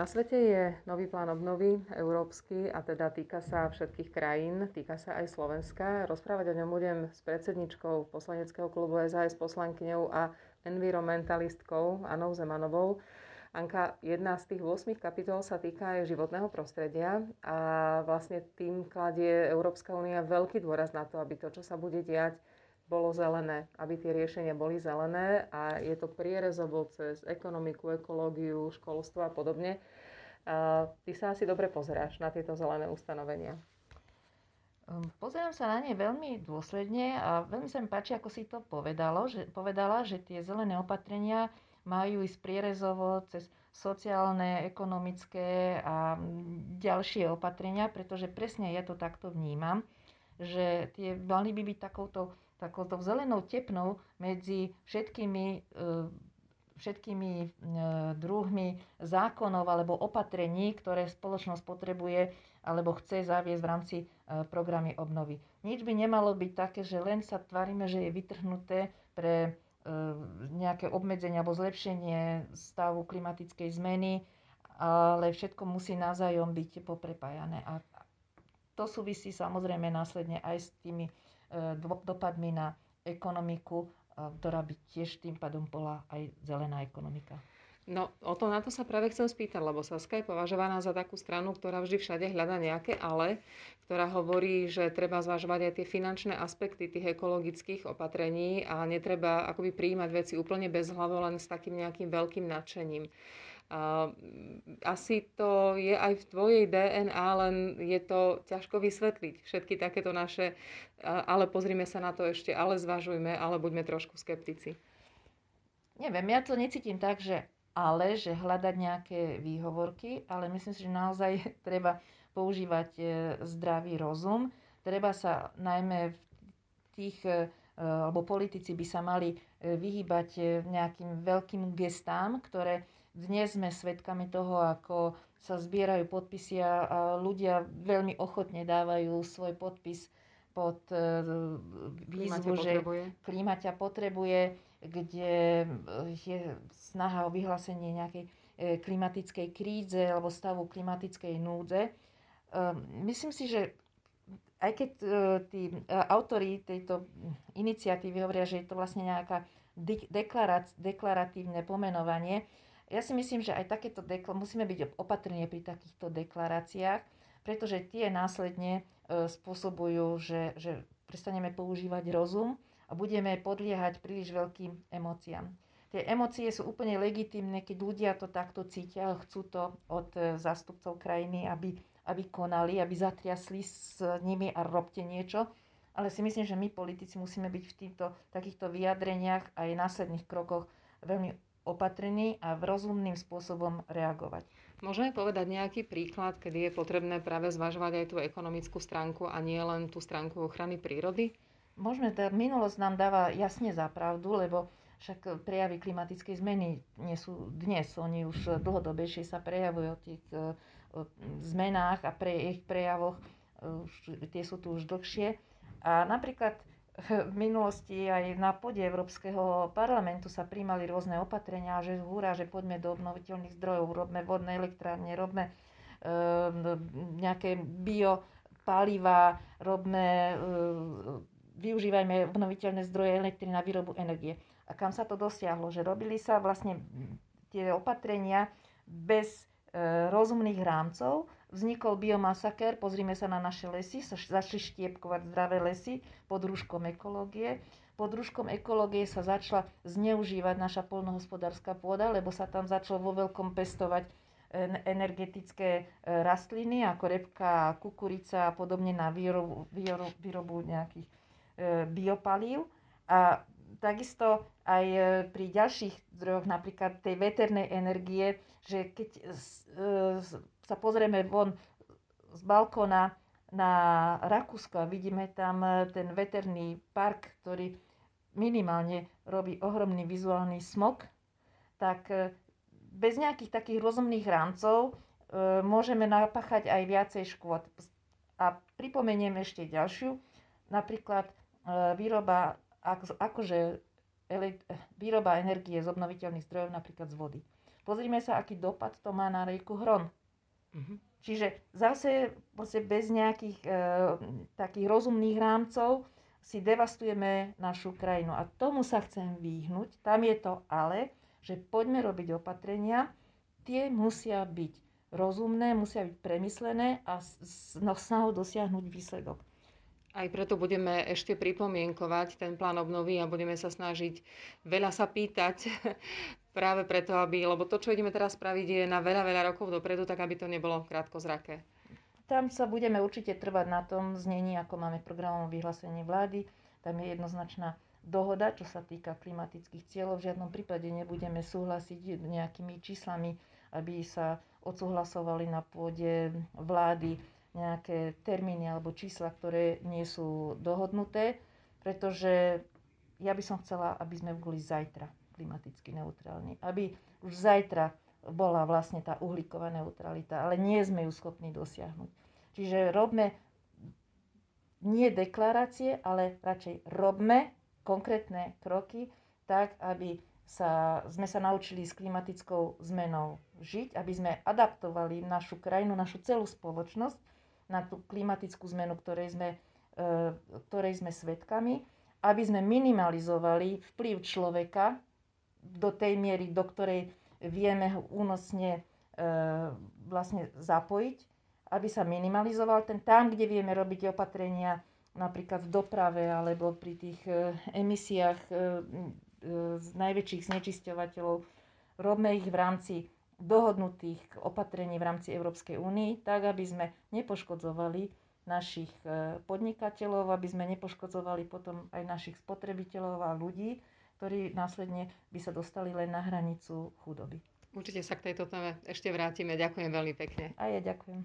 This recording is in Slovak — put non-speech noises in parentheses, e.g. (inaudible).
Na svete je nový plán obnovy, európsky, a teda týka sa všetkých krajín, týka sa aj Slovenska. Rozprávať o ňom budem s predsedničkou poslaneckého klubu SAS, poslankyňou a environmentalistkou Anou Zemanovou. Anka, jedna z tých 8 kapitol sa týka aj životného prostredia a vlastne tým kladie Európska únia veľký dôraz na to, aby to, čo sa bude diať, bolo zelené, aby tie riešenia boli zelené a je to prierezovo cez ekonomiku, ekológiu, školstvo a podobne. Ty sa asi dobre pozeráš na tieto zelené ustanovenia. Ehm, pozerám sa na ne veľmi dôsledne a veľmi sa mi páči, ako si to povedalo, že, povedala, že tie zelené opatrenia majú ísť prierezovo cez sociálne, ekonomické a ďalšie opatrenia, pretože presne ja to takto vnímam, že tie mali by byť takouto takouto zelenou tepnou medzi všetkými, e, všetkými e, druhmi zákonov alebo opatrení, ktoré spoločnosť potrebuje alebo chce zaviesť v rámci e, programy obnovy. Nič by nemalo byť také, že len sa tvárime, že je vytrhnuté pre nejaké obmedzenie alebo zlepšenie stavu klimatickej zmeny, ale všetko musí navzájom byť poprepájané. A to súvisí samozrejme následne aj s tými dopadmi na ekonomiku, e, ktorá by tiež tým pádom bola aj zelená ekonomika. No, o to na to sa práve chcem spýtať, lebo Saska je považovaná za takú stranu, ktorá vždy všade hľada nejaké ale, ktorá hovorí, že treba zvažovať aj tie finančné aspekty tých ekologických opatrení a netreba akoby prijímať veci úplne bez hlavo, len s takým nejakým veľkým nadšením. Uh, asi to je aj v tvojej DNA, len je to ťažko vysvetliť. Všetky takéto naše, ale pozrime sa na to ešte, ale zvažujme, ale buďme trošku skeptici. Neviem, ja to necítim tak, že ale, že hľadať nejaké výhovorky, ale myslím si, že naozaj (laughs) treba používať e, zdravý rozum. Treba sa najmä v tých, e, alebo politici by sa mali e, vyhýbať nejakým veľkým gestám, ktoré dnes sme svedkami toho, ako sa zbierajú podpisy a ľudia veľmi ochotne dávajú svoj podpis pod výzvu, že klíma ťa potrebuje, kde je snaha o vyhlásenie nejakej klimatickej kríze alebo stavu klimatickej núdze. E, myslím si, že aj keď tí autori tejto iniciatívy hovoria, že je to vlastne nejaká deklaratívne pomenovanie, ja si myslím, že aj takéto dekl- musíme byť opatrní pri takýchto deklaráciách, pretože tie následne e, spôsobujú, že, že prestaneme používať rozum a budeme podliehať príliš veľkým emóciám. Tie emócie sú úplne legitimné, keď ľudia to takto cítia, chcú to od e, zástupcov krajiny, aby, aby konali, aby zatriasli s nimi a robte niečo. Ale si myslím, že my politici musíme byť v týchto takýchto vyjadreniach a aj následných krokoch veľmi opatrení a v rozumným spôsobom reagovať. Môžeme povedať nejaký príklad, kedy je potrebné práve zvažovať aj tú ekonomickú stránku a nie len tú stránku ochrany prírody? Môžeme, tá minulosť nám dáva jasne za pravdu, lebo však prejavy klimatickej zmeny nie sú dnes, oni už dlhodobejšie sa prejavujú o tých zmenách a pre ich prejavoch, už, tie sú tu už dlhšie. A napríklad (laughs) v minulosti aj na pôde Európskeho parlamentu sa príjmali rôzne opatrenia, že húra, že poďme do obnoviteľných zdrojov, robme vodné elektrárne, robme e, nejaké biopaliva, robme, e, využívajme obnoviteľné zdroje elektriny na výrobu energie. A kam sa to dosiahlo? Že robili sa vlastne tie opatrenia bez e, rozumných rámcov, Vznikol biomasaker, pozrime sa na naše lesy, začali štiepkovať zdravé lesy pod rúškom ekológie. Pod rúškom ekológie sa začala zneužívať naša polnohospodárska pôda, lebo sa tam začalo vo veľkom pestovať energetické e, rastliny ako repka, kukurica a podobne na výrobu, výrobu, výrobu nejakých e, biopalív. A takisto aj e, pri ďalších zdrojoch, napríklad tej veternej energie, že keď sa pozrieme von z balkóna na Rakúsko a vidíme tam e, ten veterný park, ktorý minimálne robí ohromný vizuálny smog, tak e, bez nejakých takých rozumných rámcov e, môžeme napáchať aj viacej škôd. A pripomeniem ešte ďalšiu, napríklad výroba, akože výroba energie z obnoviteľných zdrojov, napríklad z vody. pozrime sa, aký dopad to má na rieku Hron. Uh-huh. Čiže zase bez nejakých e, takých rozumných rámcov si devastujeme našu krajinu. A tomu sa chcem vyhnúť. Tam je to ale, že poďme robiť opatrenia. Tie musia byť rozumné, musia byť premyslené a no, snahou dosiahnuť výsledok. Aj preto budeme ešte pripomienkovať ten plán obnovy a budeme sa snažiť veľa sa pýtať (laughs) práve preto, aby, lebo to, čo ideme teraz spraviť, je na veľa, veľa rokov dopredu, tak aby to nebolo krátko zrake. Tam sa budeme určite trvať na tom znení, ako máme programom vyhlásenie vlády. Tam je jednoznačná dohoda, čo sa týka klimatických cieľov. V žiadnom prípade nebudeme súhlasiť nejakými číslami, aby sa odsúhlasovali na pôde vlády nejaké termíny alebo čísla, ktoré nie sú dohodnuté, pretože ja by som chcela, aby sme boli zajtra klimaticky neutrálni. Aby už zajtra bola vlastne tá uhlíková neutralita, ale nie sme ju schopní dosiahnuť. Čiže robme nie deklarácie, ale radšej robme konkrétne kroky tak, aby sa, sme sa naučili s klimatickou zmenou žiť, aby sme adaptovali našu krajinu, našu celú spoločnosť na tú klimatickú zmenu, ktorej sme, e, ktorej sme svetkami, aby sme minimalizovali vplyv človeka do tej miery, do ktorej vieme ho únosne e, vlastne zapojiť, aby sa minimalizoval ten tam, kde vieme robiť opatrenia napríklad v doprave alebo pri tých e, emisiách z najväčších znečisťovateľov. Robme ich v rámci dohodnutých opatrení v rámci Európskej únie, tak aby sme nepoškodzovali našich e, podnikateľov, aby sme nepoškodzovali potom aj našich spotrebiteľov a ľudí, ktorí následne by sa dostali len na hranicu chudoby. Určite sa k tejto téme ešte vrátime. Ďakujem veľmi pekne. A ja ďakujem.